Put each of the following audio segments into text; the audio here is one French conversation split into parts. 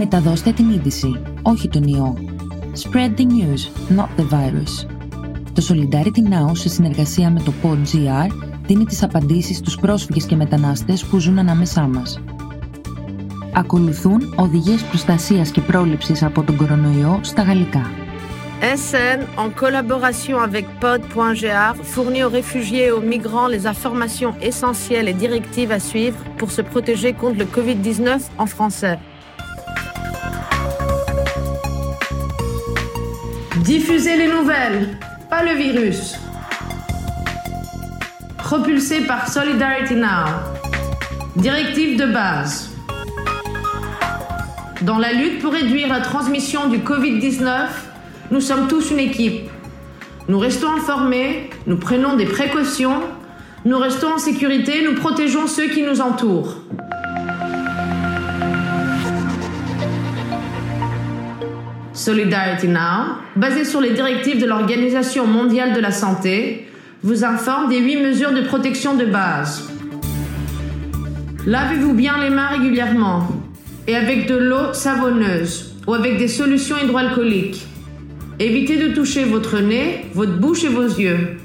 Μεταδώστε την είδηση, όχι τον ιό. Spread the news, not the virus. Το Solidarity Now, σε συνεργασία με το PodGR, δίνει τις απαντήσεις στους πρόσφυγες και μετανάστες που ζουν ανάμεσά μας. Ακολουθούν οδηγίες προστασίας και πρόληψης από τον κορονοϊό στα γαλλικά. SN, en collaboration avec pod.gr, fournit aux réfugiés et aux migrants les informations essentielles et directives à suivre pour se protéger contre le Covid-19 en français. Diffusez les nouvelles, pas le virus. Propulsé par Solidarity Now. Directive de base. Dans la lutte pour réduire la transmission du Covid-19, nous sommes tous une équipe. Nous restons informés, nous prenons des précautions, nous restons en sécurité, nous protégeons ceux qui nous entourent. Solidarity Now, basé sur les directives de l'Organisation mondiale de la santé, vous informe des 8 mesures de protection de base. Lavez-vous bien les mains régulièrement et avec de l'eau savonneuse ou avec des solutions hydroalcooliques. Évitez de toucher votre nez, votre bouche et vos yeux.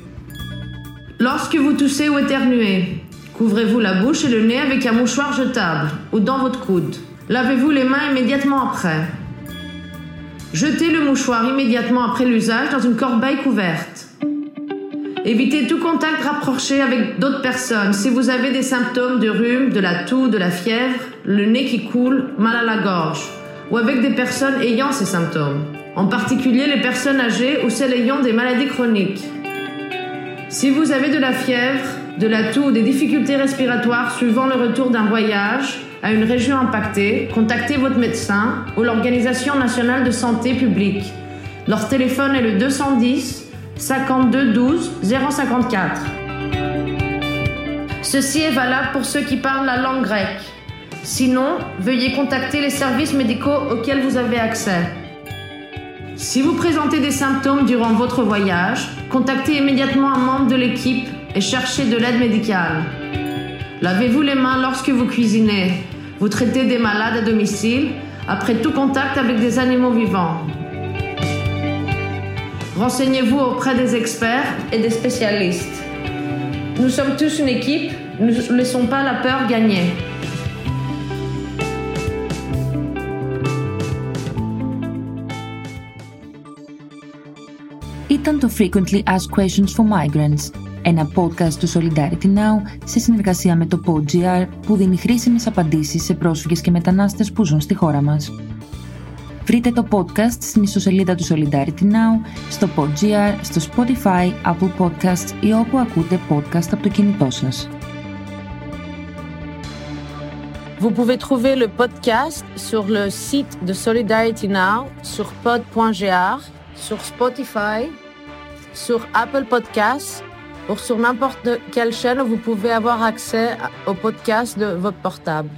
Lorsque vous toussez ou éternuez, couvrez-vous la bouche et le nez avec un mouchoir jetable ou dans votre coude. Lavez-vous les mains immédiatement après. Jetez le mouchoir immédiatement après l'usage dans une corbeille couverte. Évitez tout contact rapproché avec d'autres personnes si vous avez des symptômes de rhume, de la toux, de la fièvre, le nez qui coule, mal à la gorge, ou avec des personnes ayant ces symptômes, en particulier les personnes âgées ou celles ayant des maladies chroniques. Si vous avez de la fièvre, de la toux ou des difficultés respiratoires suivant le retour d'un voyage à une région impactée, contactez votre médecin ou l'Organisation nationale de santé publique. Leur téléphone est le 210 52 12 054. Ceci est valable pour ceux qui parlent la langue grecque. Sinon, veuillez contacter les services médicaux auxquels vous avez accès. Si vous présentez des symptômes durant votre voyage, contactez immédiatement un membre de l'équipe et cherchez de l'aide médicale. Lavez-vous les mains lorsque vous cuisinez. Vous traitez des malades à domicile après tout contact avec des animaux vivants. Renseignez-vous auprès des experts et des spécialistes. Nous sommes tous une équipe, ne laissons pas la peur gagner. Frequently asked questions for migrants ένα podcast του Solidarity Now σε συνεργασία με το PodGR που δίνει χρήσιμες απαντήσεις σε πρόσφυγες και μετανάστες που ζουν στη χώρα μας. Βρείτε το podcast στην ιστοσελίδα του Solidarity Now, στο PodGR, στο Spotify, Apple Podcasts ή όπου ακούτε podcast από το κινητό σας. Vous pouvez trouver le podcast sur le site de Solidarity Now, sur pod.gr, sur Spotify, sur Apple Podcasts ou sur n'importe quelle chaîne vous pouvez avoir accès au podcast de votre portable.